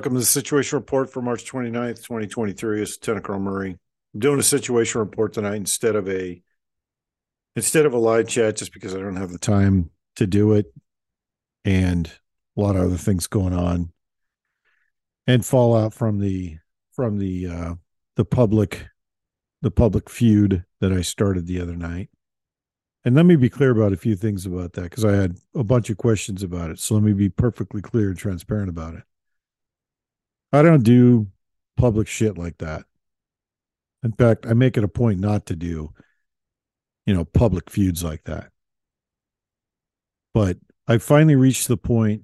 Welcome to the situation report for March 29th, 2023. It's Lieutenant Colonel Murray. I'm doing a situation report tonight instead of a instead of a live chat just because I don't have the time to do it and a lot of other things going on and fallout from the from the uh the public the public feud that I started the other night. And let me be clear about a few things about that because I had a bunch of questions about it. So let me be perfectly clear and transparent about it. I don't do public shit like that. In fact, I make it a point not to do, you know, public feuds like that. But I finally reached the point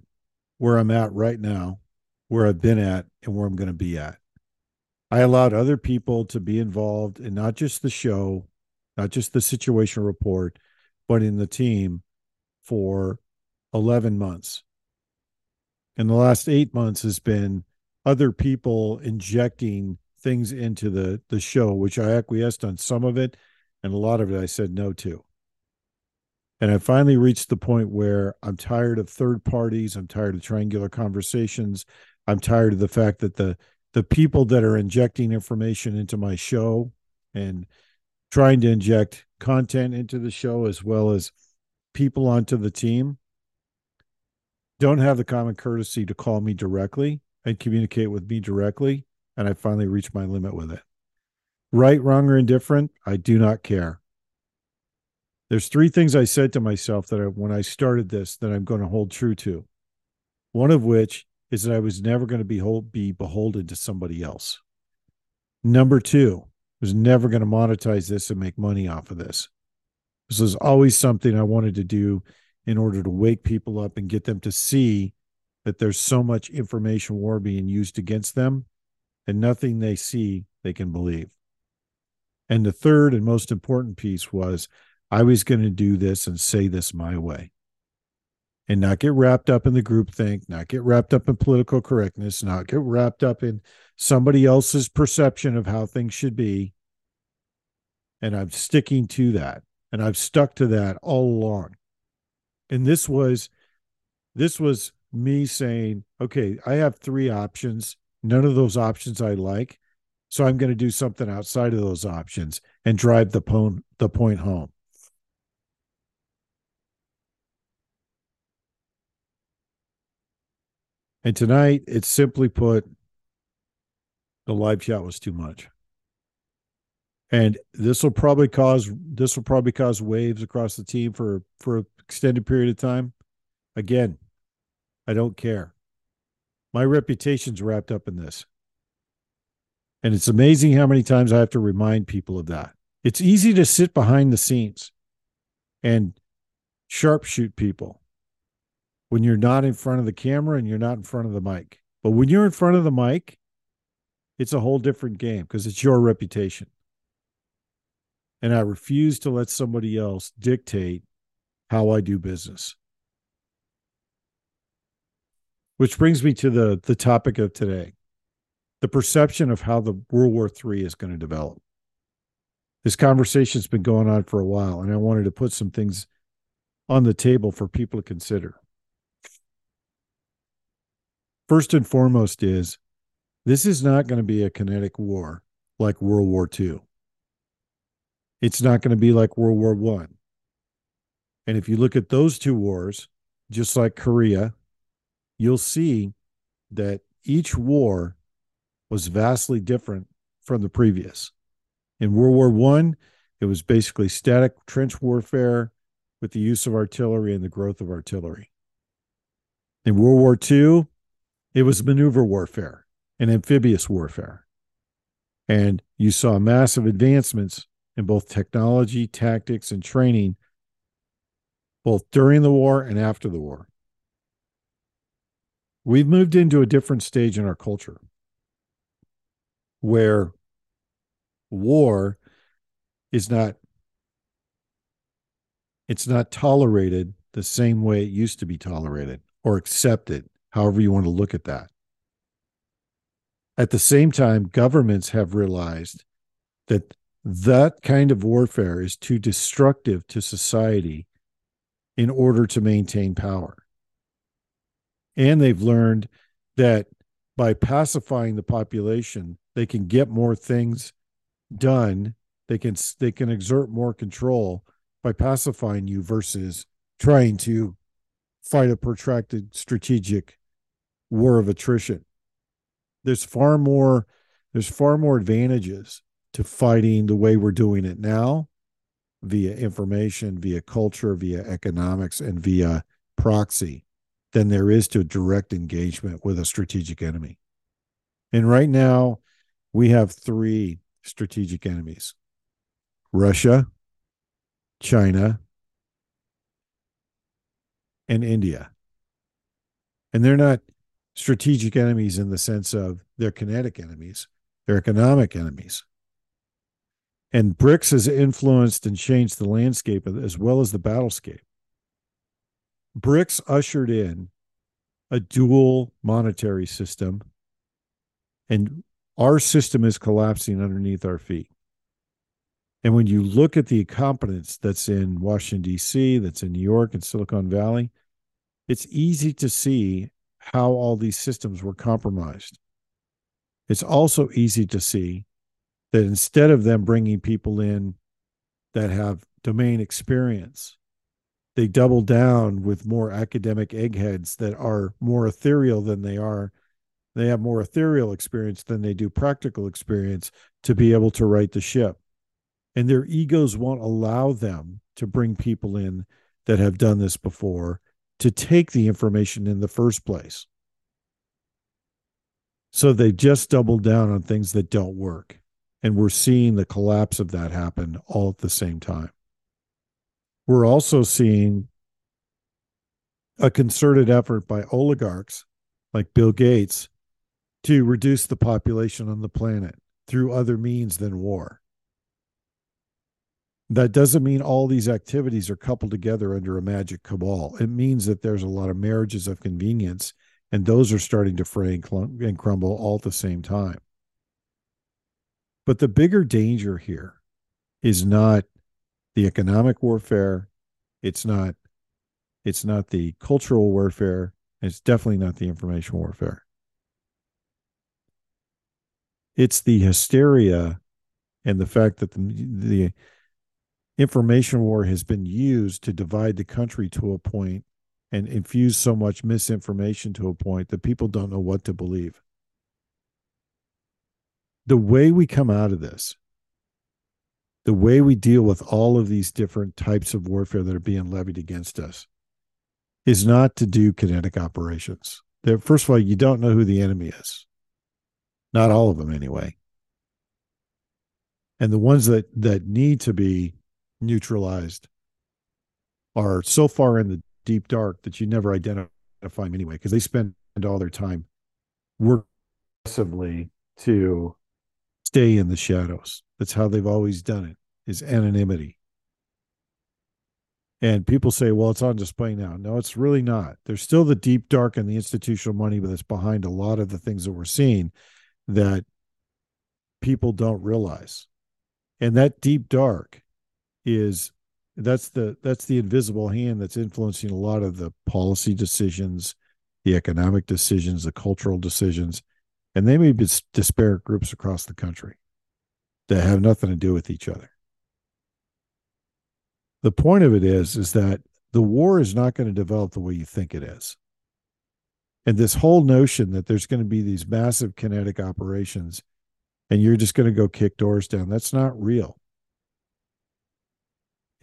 where I'm at right now, where I've been at, and where I'm going to be at. I allowed other people to be involved in not just the show, not just the situation report, but in the team for 11 months. And the last eight months has been other people injecting things into the, the show, which I acquiesced on some of it. And a lot of it I said no to. And I finally reached the point where I'm tired of third parties. I'm tired of triangular conversations. I'm tired of the fact that the the people that are injecting information into my show and trying to inject content into the show as well as people onto the team don't have the common courtesy to call me directly and communicate with me directly. And I finally reached my limit with it. Right, wrong, or indifferent, I do not care. There's three things I said to myself that I, when I started this that I'm going to hold true to. One of which is that I was never going to be, hold, be beholden to somebody else. Number two, I was never going to monetize this and make money off of this. This was always something I wanted to do in order to wake people up and get them to see that there's so much information war being used against them and nothing they see they can believe. And the third and most important piece was I was going to do this and say this my way and not get wrapped up in the group think, not get wrapped up in political correctness, not get wrapped up in somebody else's perception of how things should be. And I'm sticking to that. And I've stuck to that all along. And this was this was me saying, okay, I have three options. None of those options I like. So I'm going to do something outside of those options and drive the point the point home. And tonight, it's simply put, the live chat was too much. And this will probably cause this will probably cause waves across the team for for an extended period of time. Again, I don't care. My reputation's wrapped up in this. And it's amazing how many times I have to remind people of that. It's easy to sit behind the scenes and sharpshoot people when you're not in front of the camera and you're not in front of the mic. But when you're in front of the mic, it's a whole different game because it's your reputation. And I refuse to let somebody else dictate how I do business. Which brings me to the, the topic of today the perception of how the World War III is going to develop. This conversation's been going on for a while, and I wanted to put some things on the table for people to consider first and foremost is this is not going to be a kinetic war like World War II. It's not going to be like World War One. And if you look at those two wars, just like Korea, you'll see that each war was vastly different from the previous. In World War One, it was basically static trench warfare with the use of artillery and the growth of artillery. In World War II, it was maneuver warfare and amphibious warfare. And you saw massive advancements in both technology, tactics, and training, both during the war and after the war. We've moved into a different stage in our culture where war is not it's not tolerated the same way it used to be tolerated or accepted however you want to look at that. At the same time, governments have realized that that kind of warfare is too destructive to society in order to maintain power. And they've learned that by pacifying the population, they can get more things done. They can they can exert more control by pacifying you versus trying to fight a protracted strategic war of attrition. There's far more there's far more advantages to fighting the way we're doing it now via information, via culture, via economics, and via proxy than there is to direct engagement with a strategic enemy. And right now, we have three strategic enemies Russia, China, and India. And they're not strategic enemies in the sense of they're kinetic enemies, they're economic enemies. And BRICS has influenced and changed the landscape as well as the battlescape. BRICS ushered in a dual monetary system, and our system is collapsing underneath our feet. And when you look at the incompetence that's in Washington, D.C., that's in New York and Silicon Valley, it's easy to see how all these systems were compromised. It's also easy to see that instead of them bringing people in that have domain experience, they double down with more academic eggheads that are more ethereal than they are. They have more ethereal experience than they do practical experience to be able to right the ship. And their egos won't allow them to bring people in that have done this before to take the information in the first place. So they just double down on things that don't work. And we're seeing the collapse of that happen all at the same time. We're also seeing a concerted effort by oligarchs like Bill Gates to reduce the population on the planet through other means than war. That doesn't mean all these activities are coupled together under a magic cabal. It means that there's a lot of marriages of convenience, and those are starting to fray and crumble all at the same time. But the bigger danger here is not the economic warfare. It's not it's not the cultural warfare. It's definitely not the information warfare. It's the hysteria and the fact that the, the information war has been used to divide the country to a point and infuse so much misinformation to a point that people don't know what to believe the way we come out of this, the way we deal with all of these different types of warfare that are being levied against us, is not to do kinetic operations. There, first of all, you don't know who the enemy is. Not all of them, anyway. And the ones that that need to be neutralized are so far in the deep dark that you never identify them anyway, because they spend all their time working aggressively to stay in the shadows. That's how they've always done it, is anonymity. And people say, well, it's on display now. No, it's really not. There's still the deep dark and the institutional money that's behind a lot of the things that we're seeing that people don't realize. And that deep dark is that's the that's the invisible hand that's influencing a lot of the policy decisions, the economic decisions, the cultural decisions and they may be disparate groups across the country that have nothing to do with each other. The point of it is, is that the war is not going to develop the way you think it is. And this whole notion that there's going to be these massive kinetic operations and you're just going to go kick doors down, that's not real.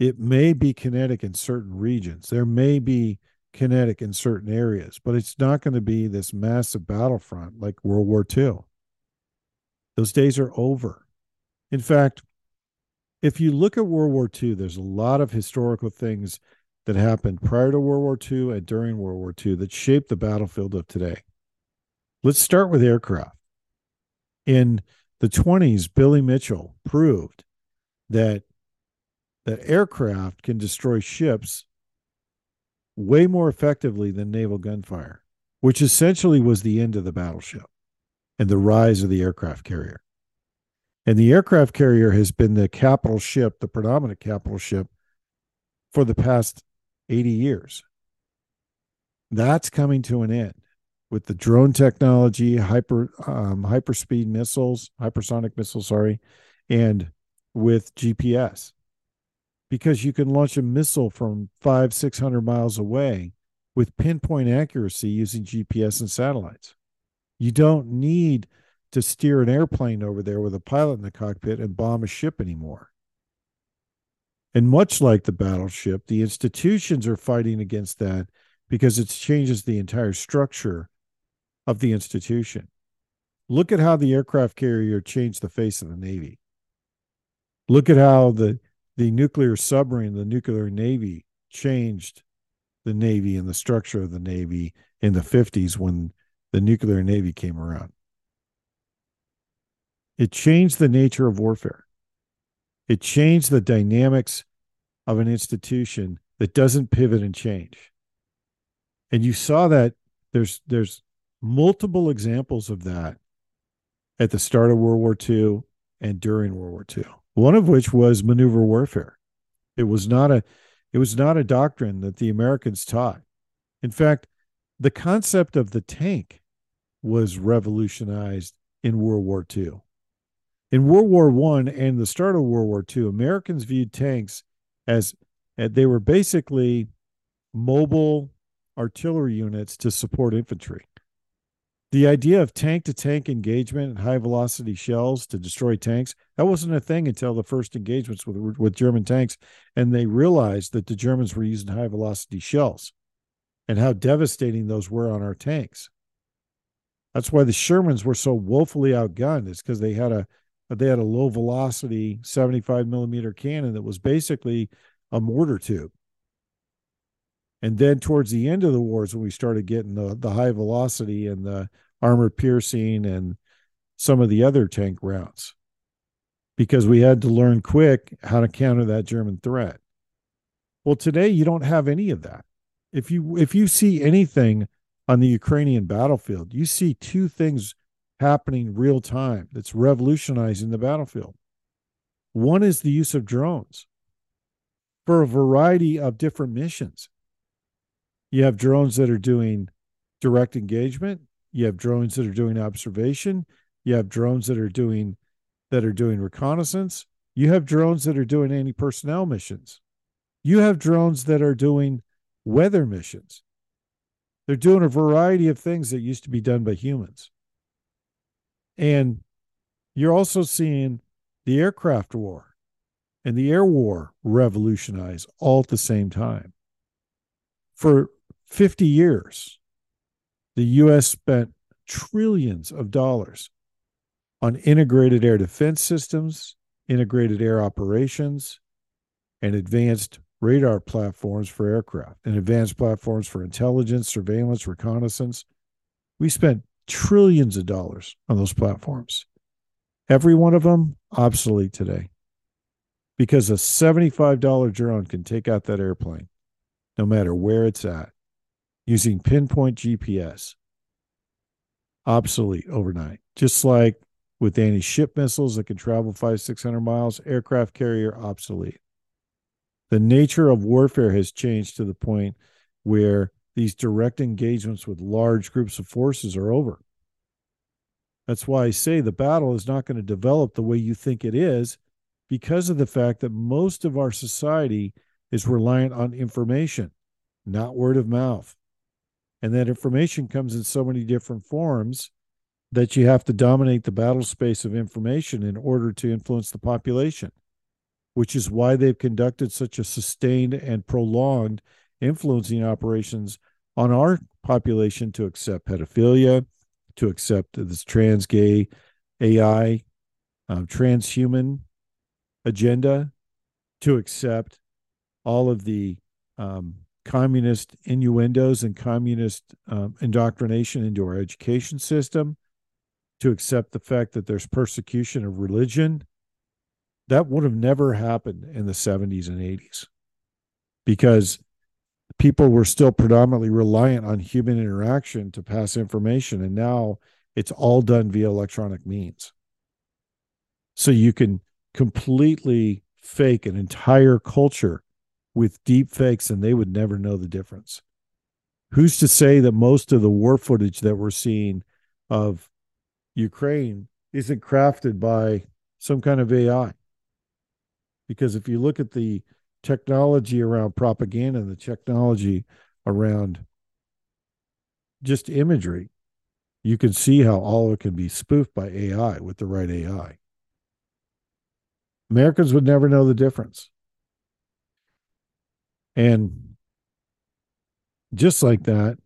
It may be kinetic in certain regions. There may be kinetic in certain areas, but it's not going to be this massive battlefront like World War II. Those days are over. In fact, if you look at World War II, there's a lot of historical things that happened prior to World War II and during World War II that shaped the battlefield of today. Let's start with aircraft. In the 20s, Billy Mitchell proved that that aircraft can destroy ships way more effectively than naval gunfire, which essentially was the end of the battleship and the rise of the aircraft carrier. And the aircraft carrier has been the capital ship, the predominant capital ship for the past 80 years. That's coming to an end with the drone technology, hyper um, hyperspeed missiles, hypersonic missiles, sorry, and with GPS, because you can launch a missile from five six hundred miles away with pinpoint accuracy using GPS and satellites. You don't need to steer an airplane over there with a pilot in the cockpit and bomb a ship anymore. And much like the battleship, the institutions are fighting against that because it changes the entire structure of the institution. Look at how the aircraft carrier changed the face of the Navy. Look at how the, the nuclear submarine, the nuclear Navy, changed the Navy and the structure of the Navy in the 50s when the nuclear Navy came around. It changed the nature of warfare. It changed the dynamics of an institution that doesn't pivot and change. And you saw that there's there's multiple examples of that at the start of World War II and during World War II. One of which was maneuver warfare. It was not a it was not a doctrine that the Americans taught. In fact, the concept of the tank was revolutionized in World War II. In World War One and the start of World War II, Americans viewed tanks as eh, they were basically mobile artillery units to support infantry. The idea of tank to tank engagement and high velocity shells to destroy tanks, that wasn't a thing until the first engagements with, with German tanks. And they realized that the Germans were using high velocity shells and how devastating those were on our tanks. That's why the Shermans were so woefully outgunned, is because they had a they had a low velocity 75 millimeter cannon that was basically a mortar tube. And then towards the end of the wars, when we started getting the, the high velocity and the armor piercing and some of the other tank rounds, because we had to learn quick how to counter that German threat. Well, today you don't have any of that. If you if you see anything on the Ukrainian battlefield, you see two things happening real time that's revolutionizing the battlefield. One is the use of drones for a variety of different missions. You have drones that are doing direct engagement, you have drones that are doing observation, you have drones that are doing that are doing reconnaissance, you have drones that are doing anti-personnel missions. You have drones that are doing weather missions. They're doing a variety of things that used to be done by humans. And you're also seeing the aircraft war and the air war revolutionize all at the same time. For 50 years, the US spent trillions of dollars on integrated air defense systems, integrated air operations, and advanced radar platforms for aircraft and advanced platforms for intelligence, surveillance, reconnaissance. We spent trillions of dollars on those platforms. Every one of them obsolete today because a $75 drone can take out that airplane no matter where it's at using pinpoint GPS. Obsolete overnight. Just like with anti ship missiles that can travel five, 600 miles, aircraft carrier obsolete. The nature of warfare has changed to the point where these direct engagements with large groups of forces are over. That's why I say the battle is not going to develop the way you think it is because of the fact that most of our society is reliant on information, not word of mouth. And that information comes in so many different forms that you have to dominate the battle space of information in order to influence the population, which is why they've conducted such a sustained and prolonged influencing operations on our population to accept pedophilia, to accept this trans gay AI, um, transhuman agenda, to accept all of the um, communist innuendos and communist um, indoctrination into our education system, to accept the fact that there's persecution of religion. That would have never happened in the 70s and 80s because people were still predominantly reliant on human interaction to pass information and now it's all done via electronic means so you can completely fake an entire culture with deep fakes and they would never know the difference Who's to say that most of the war footage that we're seeing of Ukraine isn't crafted by some kind of AI? Because if you look at the technology around propaganda and the technology around just imagery, you can see how all of it can be spoofed by AI with the right AI. Americans would never know the difference. And just like that,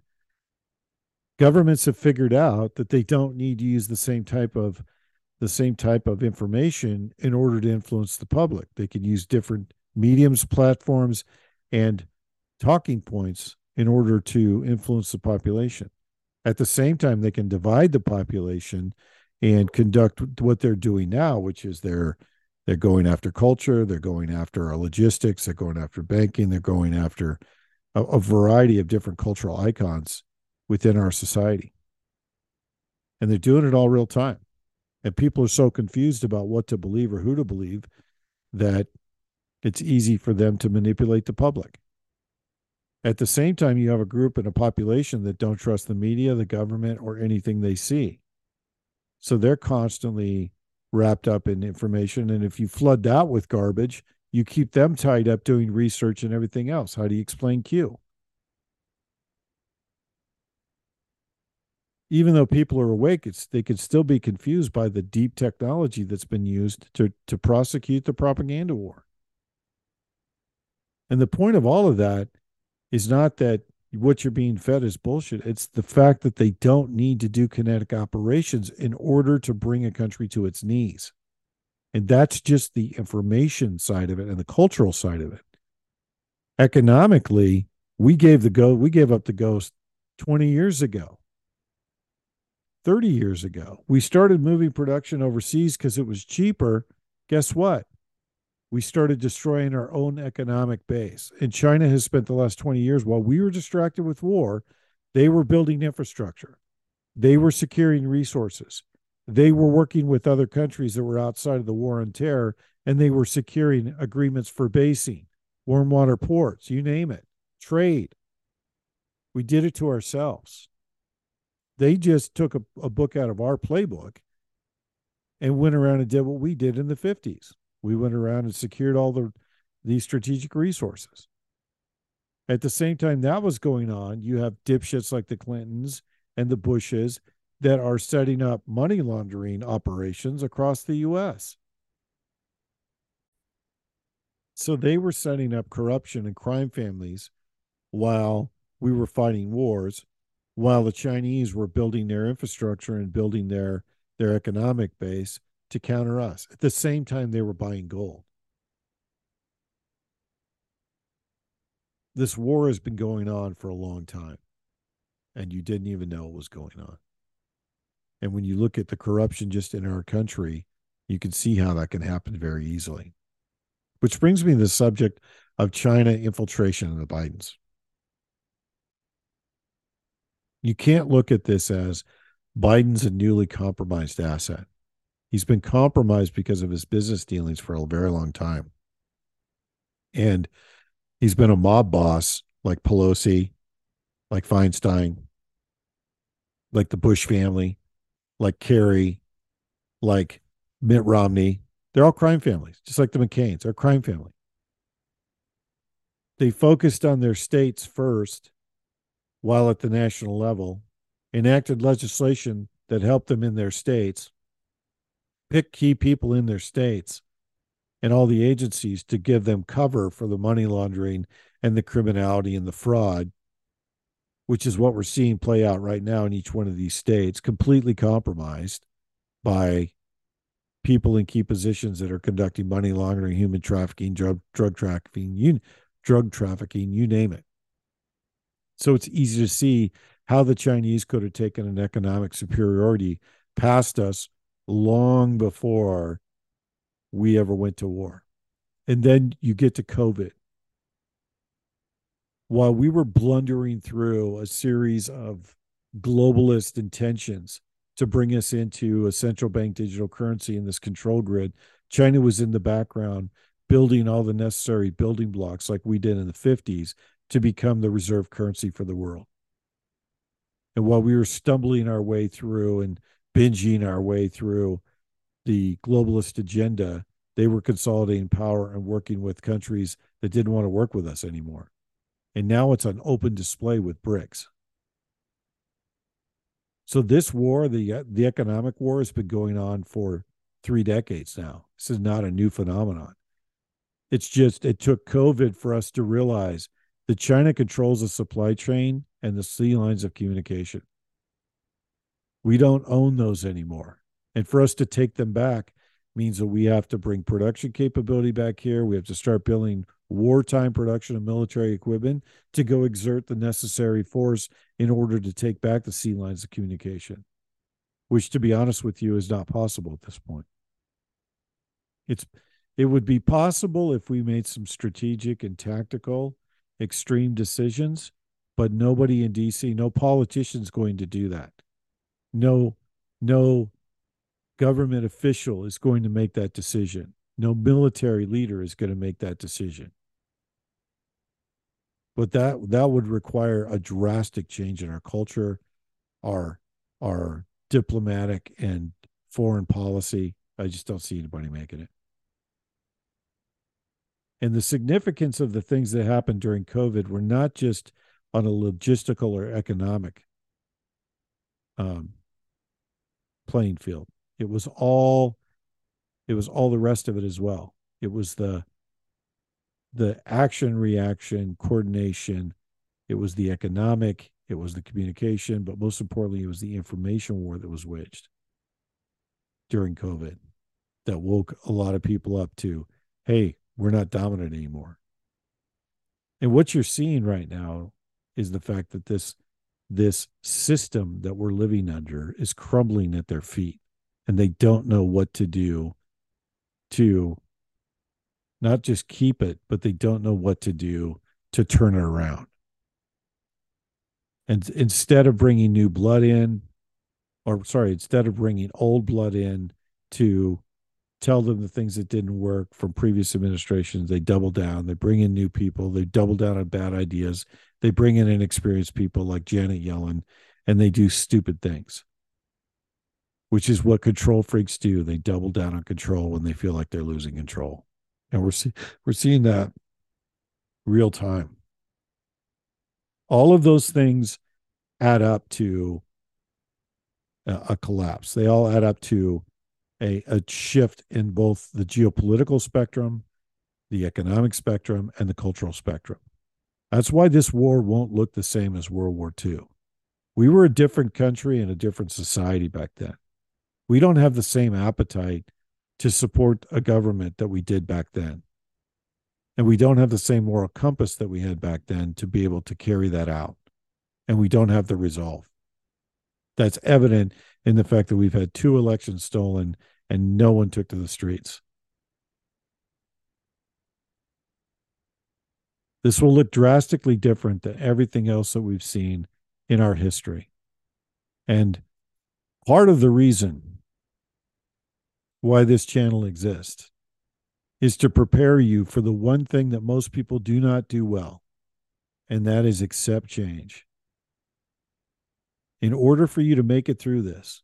governments have figured out that they don't need to use the same type of the same type of information in order to influence the public. They can use different mediums, platforms, and talking points in order to influence the population. At the same time, they can divide the population and conduct what they're doing now, which is they're they're going after culture, they're going after our logistics, they're going after banking, they're going after a, a variety of different cultural icons within our society. And they're doing it all real time. And people are so confused about what to believe or who to believe that it's easy for them to manipulate the public. At the same time, you have a group and a population that don't trust the media, the government, or anything they see. So they're constantly wrapped up in information. And if you flood that with garbage, you keep them tied up doing research and everything else. How do you explain Q? Even though people are awake, it's they could still be confused by the deep technology that's been used to to prosecute the propaganda war. And the point of all of that is not that what you're being fed is bullshit. It's the fact that they don't need to do kinetic operations in order to bring a country to its knees. And that's just the information side of it and the cultural side of it. Economically, we gave the go we gave up the ghost 20 years ago. 30 years ago. We started moving production overseas because it was cheaper. Guess what? We started destroying our own economic base. And China has spent the last 20 years, while we were distracted with war, they were building infrastructure, they were securing resources, they were working with other countries that were outside of the war on terror, and they were securing agreements for basing, warm water ports, you name it, trade. We did it to ourselves. They just took a, a book out of our playbook and went around and did what we did in the 50s. We went around and secured all the these strategic resources. At the same time that was going on, you have dipshits like the Clintons and the Bushes that are setting up money laundering operations across the US. So they were setting up corruption and crime families while we were fighting wars, while the Chinese were building their infrastructure and building their their economic base to counter us. At the same time, they were buying gold. This war has been going on for a long time, and you didn't even know it was going on. And when you look at the corruption just in our country, you can see how that can happen very easily. Which brings me to the subject of China infiltration in the Bidens. You can't look at this as Biden's a newly compromised asset. He's been compromised because of his business dealings for a very long time. And he's been a mob boss like Pelosi, like Feinstein, like the Bush family, like Kerry, like Mitt Romney. They're all crime families, just like the McCains. They're a crime family. They focused on their states first while at the national level, enacted legislation that helped them in their states, pick key people in their states and all the agencies to give them cover for the money laundering and the criminality and the fraud, which is what we're seeing play out right now in each one of these states, completely compromised by people in key positions that are conducting money laundering, human trafficking, drug drug trafficking, you drug trafficking, you name it. So it's easy to see how the Chinese could have taken an economic superiority past us long before we ever went to war. And then you get to COVID. While we were blundering through a series of globalist intentions to bring us into a central bank digital currency in this control grid, China was in the background building all the necessary building blocks like we did in the 50s to become the reserve currency for the world. And while we were stumbling our way through and binging our way through the globalist agenda, they were consolidating power and working with countries that didn't want to work with us anymore. And now it's on open display with BRICS. So this war, the the economic war, has been going on for three decades now. This is not a new phenomenon. It's just it took COVID for us to realize that China controls the supply chain and the sea lines of communication. We don't own those anymore. And for us to take them back means that we have to bring production capability back here. We have to start building wartime production of military equipment to go exert the necessary force in order to take back the sea lines of communication, which, to be honest with you, is not possible at this point. It's it would be possible if we made some strategic and tactical extreme decisions, but nobody in DC, no politician's going to do that. No, no government official is going to make that decision. No military leader is going to make that decision. But that that would require a drastic change in our culture, our our diplomatic and foreign policy. I just don't see anybody making it. And the significance of the things that happened during COVID were not just on a logistical or economic um, playing field. It was all it was all the rest of it as well. It was the the action reaction coordination, it was the economic, it was the communication, but most importantly, it was the information war that was waged during COVID that woke a lot of people up to, hey, we're not dominant anymore. And what you're seeing right now is the fact that this this system that we're living under is crumbling at their feet and they don't know what to do to not just keep it but they don't know what to do to turn it around. And instead of bringing new blood in or sorry instead of bringing old blood in to tell them the things that didn't work from previous administrations. They double down. They bring in new people. They double down on bad ideas. They bring in inexperienced people like Janet Yellen, and they do stupid things, which is what control freaks do. They double down on control when they feel like they're losing control, and we're see- we're seeing that real time. All of those things add up to a, a collapse. They all add up to a, a shift in both the geopolitical spectrum, the economic spectrum, and the cultural spectrum. That's why this war won't look the same as World War II. We were a different country and a different society back then. We don't have the same appetite to support a government that we did back then. And we don't have the same moral compass that we had back then to be able to carry that out. And we don't have the resolve. That's evident in the fact that we've had two elections stolen and no one took to the streets. This will look drastically different than everything else that we've seen in our history. And part of the reason why this channel exists is to prepare you for the one thing that most people do not do well, and that is accept change in order for you to make it through this,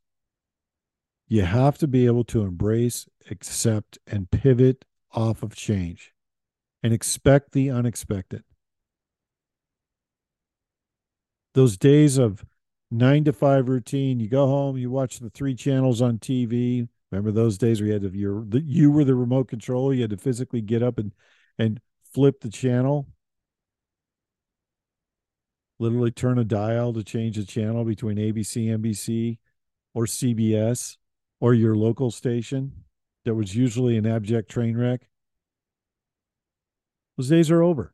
you have to be able to embrace, accept, and pivot off of change and expect the unexpected. Those days of nine to five routine, you go home, you watch the three channels on TV. Remember those days where you had to, you you were the remote control, you had to physically get up and, and flip the channel literally turn a dial to change the channel between ABC, NBC, or CBS, or your local station that was usually an abject train wreck. Those days are over.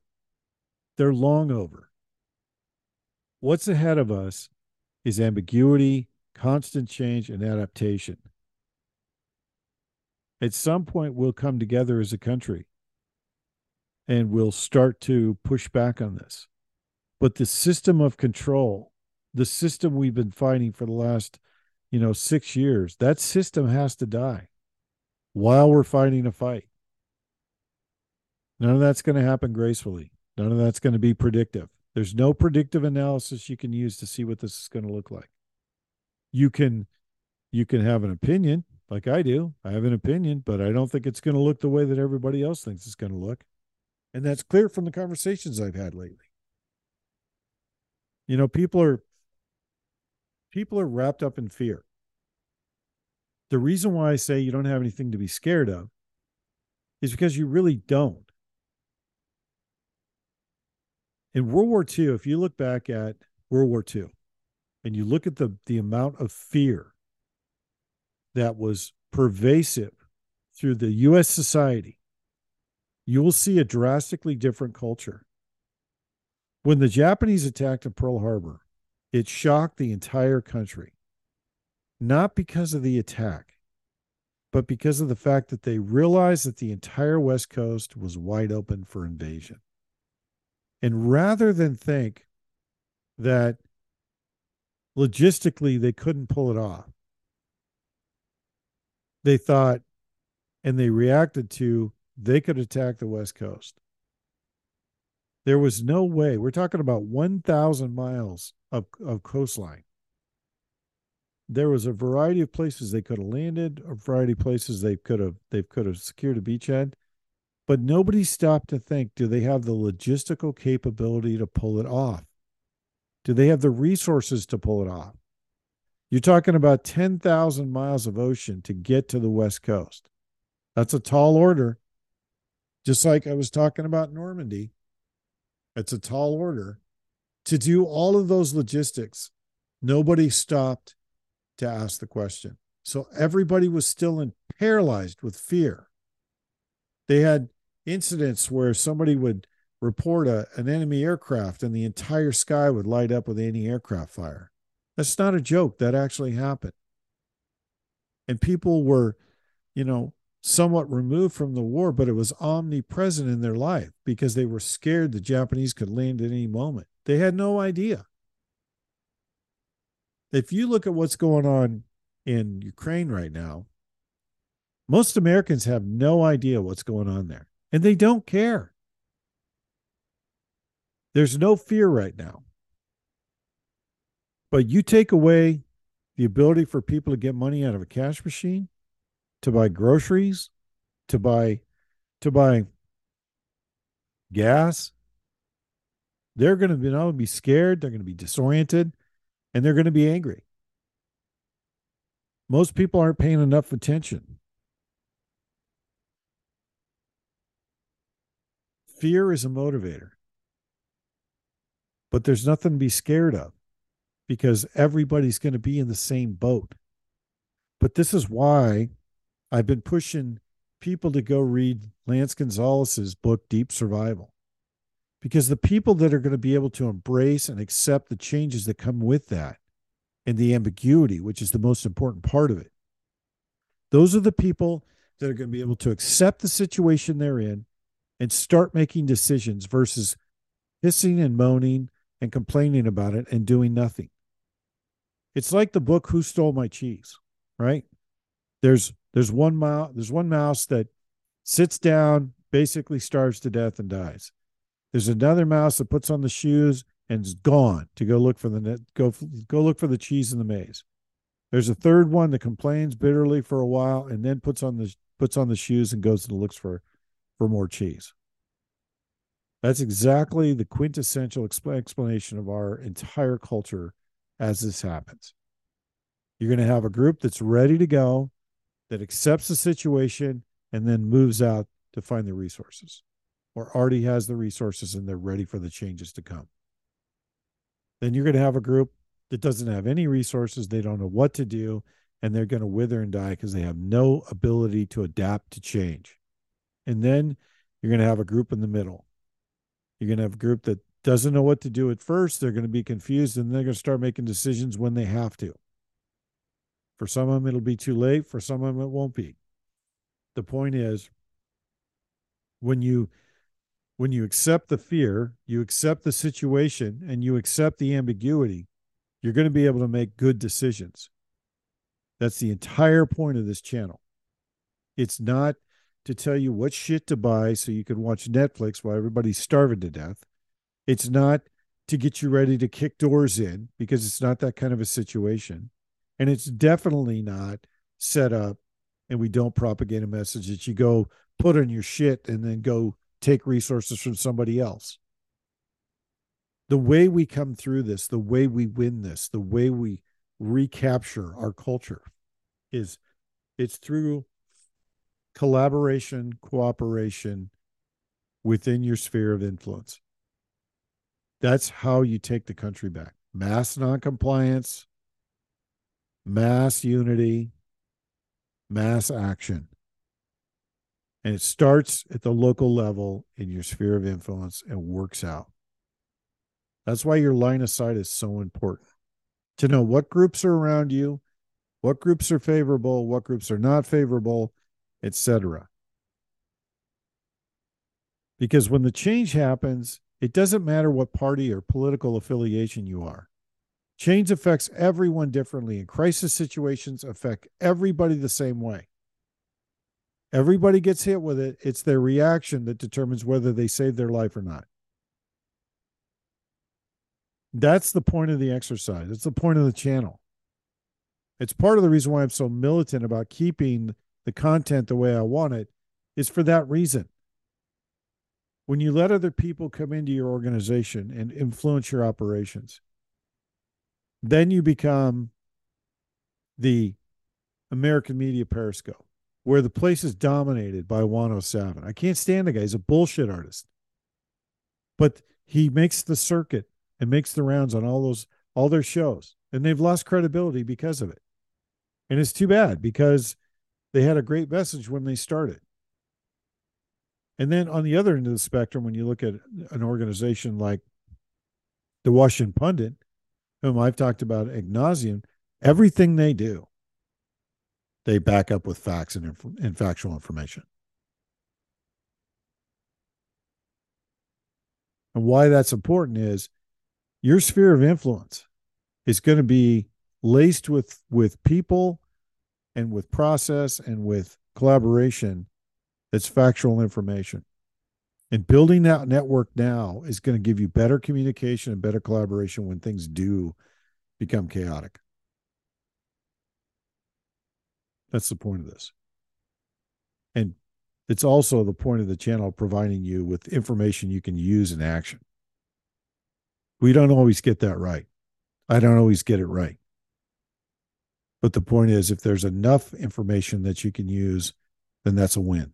They're long over. What's ahead of us is ambiguity, constant change, and adaptation. At some point, we'll come together as a country and we'll start to push back on this. But the system of control, the system we've been fighting for the last, you know, six years, that system has to die while we're fighting a fight. None of that's going to happen gracefully. None of that's going to be predictive. There's no predictive analysis you can use to see what this is going to look like. You can you can have an opinion like I do. I have an opinion, but I don't think it's going to look the way that everybody else thinks it's going to look. And that's clear from the conversations I've had lately. You know, people are people are wrapped up in fear. The reason why I say you don't have anything to be scared of is because you really don't. In World War II, if you look back at World War II and you look at the, the amount of fear that was pervasive through the US society, you will see a drastically different culture. When the Japanese attacked Pearl Harbor, it shocked the entire country, not because of the attack, but because of the fact that they realized that the entire West Coast was wide open for invasion. And rather than think that logistically they couldn't pull it off, they thought and they reacted to they could attack the West Coast. There was no way. We're talking about 1,000 miles of, of coastline. There was a variety of places they could have landed, a variety of places they could have they could have secured a beachhead, but nobody stopped to think: Do they have the logistical capability to pull it off? Do they have the resources to pull it off? You're talking about 10,000 miles of ocean to get to the West Coast. That's a tall order. Just like I was talking about Normandy, it's a tall order to do all of those logistics. Nobody stopped to ask the question. So everybody was still in, paralyzed with fear. They had incidents where somebody would report a, an enemy aircraft and the entire sky would light up with anti aircraft fire. That's not a joke. That actually happened. And people were, you know, somewhat removed from the war, but it was omnipresent in their life because they were scared the Japanese could land at any moment. They had no idea. If you look at what's going on in Ukraine right now, most Americans have no idea what's going on there, and they don't care. There's no fear right now. But you take away the ability for people to get money out of a cash machine, to buy groceries, to buy to buy gas. They're going to be not be scared, they're going to be disoriented, and they're going to be angry. Most people aren't paying enough attention. Fear is a motivator, but there's nothing to be scared of because everybody's going to be in the same boat. But this is why I've been pushing people to go read Lance Gonzales's book, Deep Survival, because the people that are going to be able to embrace and accept the changes that come with that and the ambiguity, which is the most important part of it, those are the people that are going to be able to accept the situation they're in and start making decisions versus hissing and moaning and complaining about it and doing nothing. It's like the book Who Stole My Cheese, right? There's there's one mouse there's one mouse that sits down, basically starves to death and dies. There's another mouse that puts on the shoes and is gone to go look for the go go look for the cheese in the maze. There's a third one that complains bitterly for a while and then puts on the puts on the shoes and goes and looks for for more cheese. That's exactly the quintessential explanation of our entire culture as this happens. You're going to have a group that's ready to go, that accepts the situation and then moves out to find the resources or already has the resources and they're ready for the changes to come. Then you're going to have a group that doesn't have any resources, they don't know what to do, and they're going to wither and die because they have no ability to adapt to change. And then you're going to have a group in the middle. You're going to have a group that doesn't know what to do at first. They're going to be confused and they're going to start making decisions when they have to. For some of them, it'll be too late. For some of them, it won't be. The point is, when you when you accept the fear, you accept the situation, and you accept the ambiguity, you're going to be able to make good decisions. That's the entire point of this channel. It's not to tell you what shit to buy so you can watch Netflix while everybody's starving to death. It's not to get you ready to kick doors in because it's not that kind of a situation. And it's definitely not set up and we don't propagate a message that you go put on your shit and then go take resources from somebody else. The way we come through this, the way we win this, the way we recapture our culture is it's through collaboration, cooperation within your sphere of influence. That's how you take the country back. Mass noncompliance, mass unity, mass action. And it starts at the local level in your sphere of influence and works out. That's why your line of sight is so important to know what groups are around you, what groups are favorable, what groups are not favorable, etc. Because when the change happens, it doesn't matter what party or political affiliation you are. Change affects everyone differently, and crisis situations affect everybody the same way. Everybody gets hit with it. It's their reaction that determines whether they save their life or not. That's the point of the exercise. It's the point of the channel. It's part of the reason why I'm so militant about keeping the content the way I want it, is for that reason. When you let other people come into your organization and influence your operations, then you become the American media periscope, where the place is dominated by Juan O'Savin. I can't stand the guy. He's a bullshit artist. But he makes the circuit and makes the rounds on all those all their shows. And they've lost credibility because of it. And it's too bad because they had a great message when they started. And then on the other end of the spectrum, when you look at an organization like the Washington Pundit, whom I've talked about ad everything they do, they back up with facts and, inf- and factual information. And why that's important is your sphere of influence is going to be laced with with people and with process and with collaboration that's factual information. And building that network now is going to give you better communication and better collaboration when things do become chaotic. That's the point of this. And it's also the point of the channel providing you with information you can use in action. We don't always get that right. I don't always get it right. But the point is, if there's enough information that you can use, then that's a win.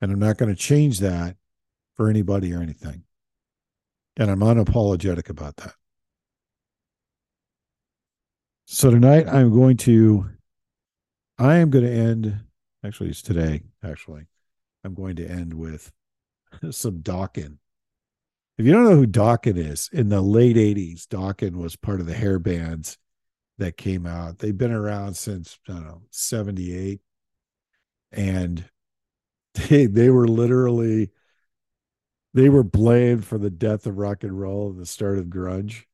And I'm not going to change that for anybody or anything. And I'm unapologetic about that. So tonight I'm going to, I am going to end, actually, it's today, actually. I'm going to end with some Dokken. If you don't know who Dokken is, in the late 80s, Dokken was part of the hair bands that came out. They've been around since, I don't know, 78. And they they were literally they were blamed for the death of rock and roll and the start of grunge.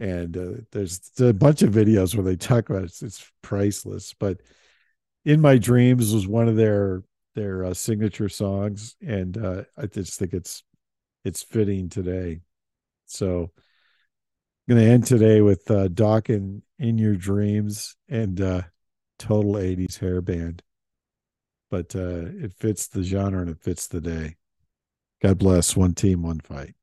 And uh, there's a bunch of videos where they talk about it. It's, it's priceless. But in my dreams was one of their their uh, signature songs. And uh, i just think it's it's fitting today. So i'm going to end today with uh, Dokken in your dreams and uh total 80s hair band but uh, it fits the genre and it fits the day. God bless. One team, one fight.